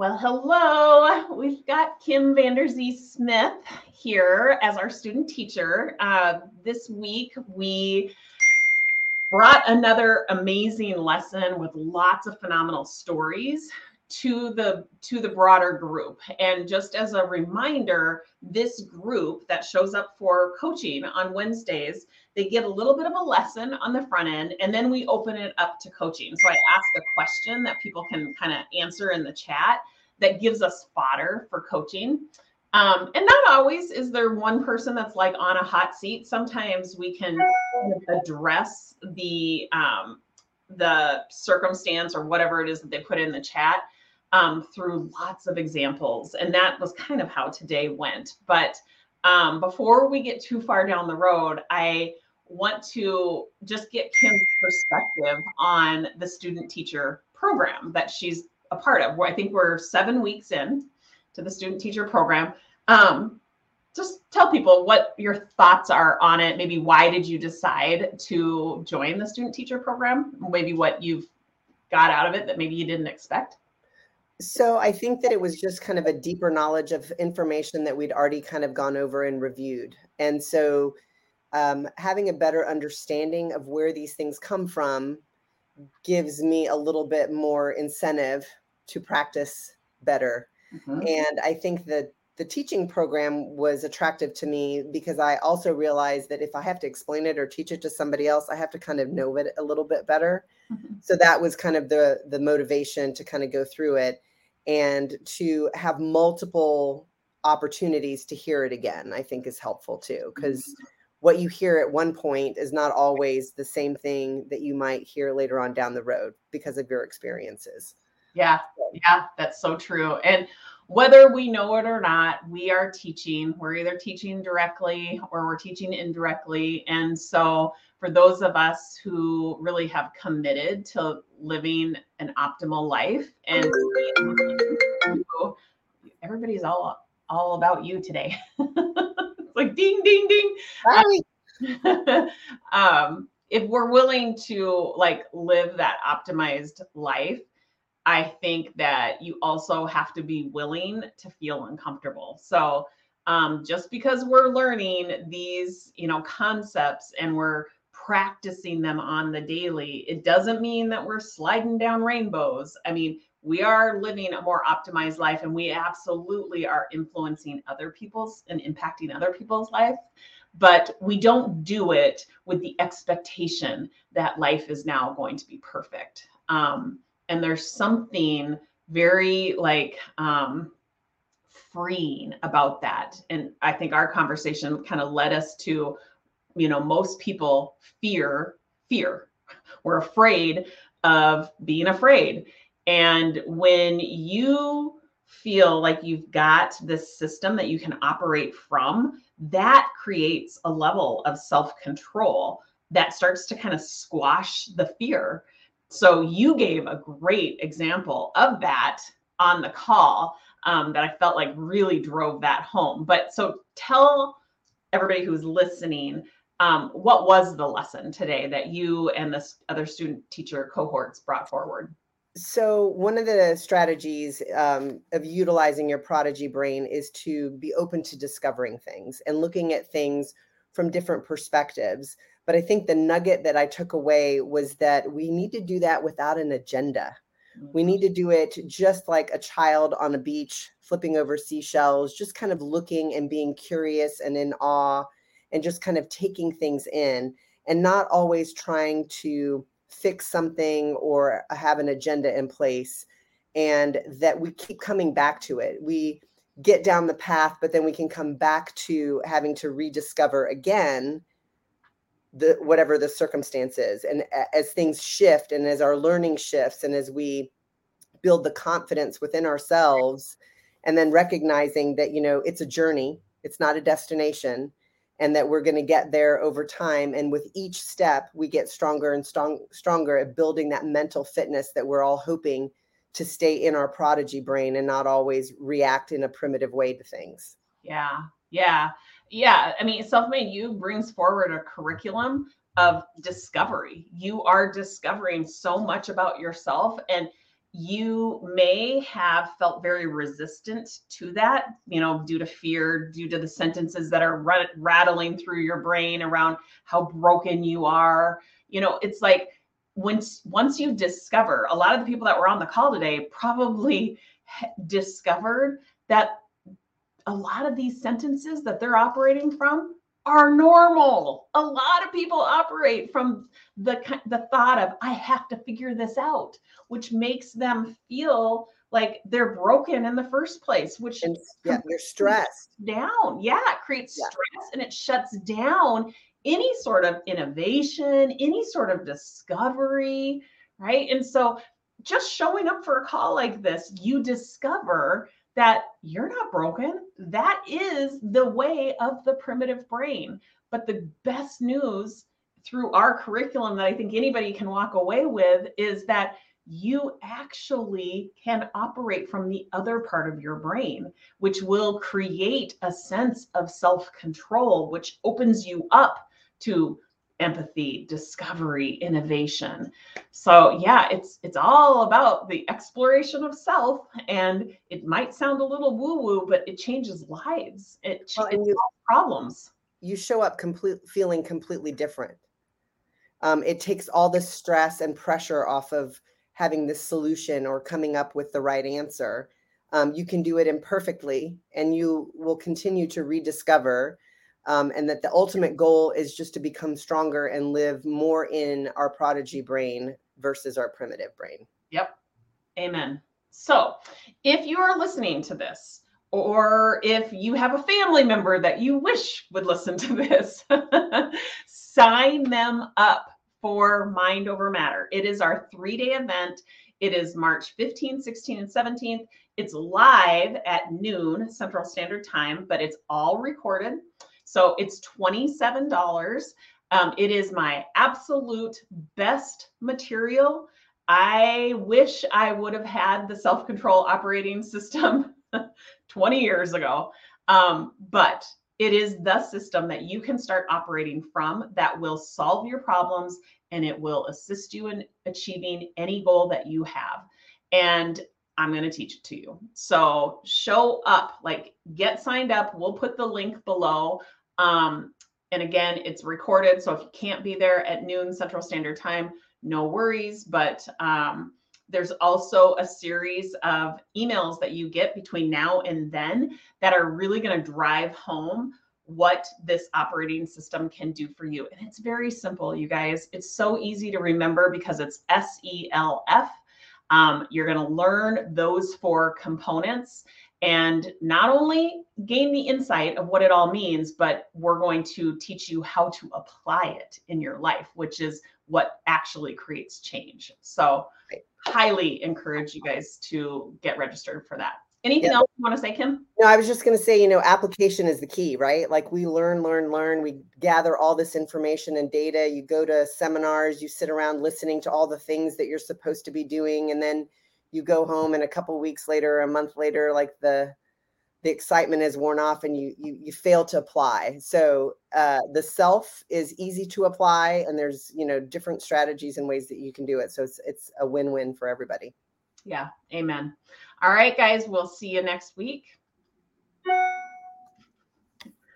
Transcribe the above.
Well, hello. We've got Kim Vanderzee Smith here as our student teacher. Uh, this week, we brought another amazing lesson with lots of phenomenal stories to the to the broader group. And just as a reminder this group that shows up for coaching on wednesdays they get a little bit of a lesson on the front end and then we open it up to coaching. So i ask a question that people can kind of answer in the chat that gives us fodder for coaching. Um, and not always is there one person that's like on a hot seat. Sometimes we can address the um, the circumstance or whatever it is that they put in the chat um, through lots of examples. And that was kind of how today went. But um, before we get too far down the road, I want to just get Kim's perspective on the student teacher program that she's a part of. I think we're seven weeks in to the student teacher program. Um, just tell people what your thoughts are on it. Maybe why did you decide to join the student teacher program? Maybe what you've got out of it that maybe you didn't expect. So I think that it was just kind of a deeper knowledge of information that we'd already kind of gone over and reviewed. And so um, having a better understanding of where these things come from gives me a little bit more incentive to practice better. Mm-hmm. And I think that the teaching program was attractive to me because I also realized that if I have to explain it or teach it to somebody else, I have to kind of know it a little bit better. Mm-hmm. So that was kind of the the motivation to kind of go through it and to have multiple opportunities to hear it again i think is helpful too because mm-hmm. what you hear at one point is not always the same thing that you might hear later on down the road because of your experiences yeah yeah that's so true and whether we know it or not we are teaching we're either teaching directly or we're teaching indirectly and so for those of us who really have committed to living an optimal life and everybody's all all about you today. It's like ding ding ding. Um, if we're willing to like live that optimized life i think that you also have to be willing to feel uncomfortable. So um, just because we're learning these you know concepts and we're practicing them on the daily, it doesn't mean that we're sliding down rainbows. I mean, we are living a more optimized life and we absolutely are influencing other people's and impacting other people's life. But we don't do it with the expectation that life is now going to be perfect. Um, and there's something very like um, freeing about that. And i think our conversation kind of led us to you know most people fear fear. We're afraid of being afraid. And when you feel like you've got this system that you can operate from that creates a level of self-control that starts to kind of squash the fear. So you gave a great example of that on the call um, that i felt like really drove that home. But so tell everybody who's listening um, what was the lesson today that you and the other student teacher cohorts brought forward? So, one of the strategies um, of utilizing your prodigy brain is to be open to discovering things and looking at things from different perspectives. But I think the nugget that I took away was that we need to do that without an agenda. We need to do it just like a child on a beach, flipping over seashells, just kind of looking and being curious and in awe and just kind of taking things in and not always trying to fix something or have an agenda in place and that we keep coming back to it. We get down the path but then we can come back to having to rediscover again the whatever the circumstance is. And as things shift and as our learning shifts and as we build the confidence within ourselves and then recognizing that you know it's a journey it's not a destination and that we're going to get there over time and with each step we get stronger and strong, stronger at building that mental fitness that we're all hoping to stay in our prodigy brain and not always react in a primitive way to things. Yeah yeah yeah. I mean self-made you brings forward a curriculum of discovery. You are discovering so much about yourself and you may have felt very resistant to that, you know, due to fear, due to the sentences that are rattling through your brain around how broken you are. You know, it's like once once you discover, a lot of the people that were on the call today probably discovered that a lot of these sentences that they're operating from are normal. A lot of people operate from the the thought of I have to figure this out, which makes them feel like they're broken in the first place, which and, yeah, they're stressed down. Yeah, it creates yeah. stress and it shuts down any sort of innovation, any sort of discovery, right? And so just showing up for a call like this, you discover that you're not broken. That is the way of the primitive brain. But the best news through our curriculum that I think anybody can walk away with is that you actually can operate from the other part of your brain, which will create a sense of self control, which opens you up to empathy discovery innovation. So yeah it's it's all about the exploration of self and it might sound a little woo woo but it changes lives. It, well, it you, problems. You show up complete feeling completely different. Um, it takes all the stress and pressure off of having this solution or coming up with the right answer. Um, you can do it imperfectly and you will continue to rediscover um, and that the ultimate goal is just to become stronger and live more in our prodigy brain versus our primitive brain. Yep. Amen. So, if you are listening to this, or if you have a family member that you wish would listen to this, sign them up for Mind Over Matter. It is our three day event. It is March 15, 16, and 17th. It's live at noon Central Standard Time, but it's all recorded. So it's $27. Um, it is my absolute best material. I wish I would have had the self control operating system 20 years ago. Um, but it is the system that you can start operating from that will solve your problems and it will assist you in achieving any goal that you have. And I'm going to teach it to you. So show up, like get signed up. We'll put the link below. Um, and again, it's recorded. So if you can't be there at noon Central Standard Time, no worries. But um, there's also a series of emails that you get between now and then that are really going to drive home what this operating system can do for you. And it's very simple, you guys. It's so easy to remember because it's S E L F. Um, you're going to learn those four components and not only gain the insight of what it all means, but we're going to teach you how to apply it in your life, which is what actually creates change. So, highly encourage you guys to get registered for that. Anything else you want to say, Kim? No, I was just going to say, you know, application is the key, right? Like we learn, learn, learn. We gather all this information and data. You go to seminars, you sit around listening to all the things that you're supposed to be doing, and then you go home and a couple weeks later a month later like the the excitement is worn off and you you, you fail to apply so uh, the self is easy to apply and there's you know different strategies and ways that you can do it so it's it's a win-win for everybody yeah amen all right guys we'll see you next week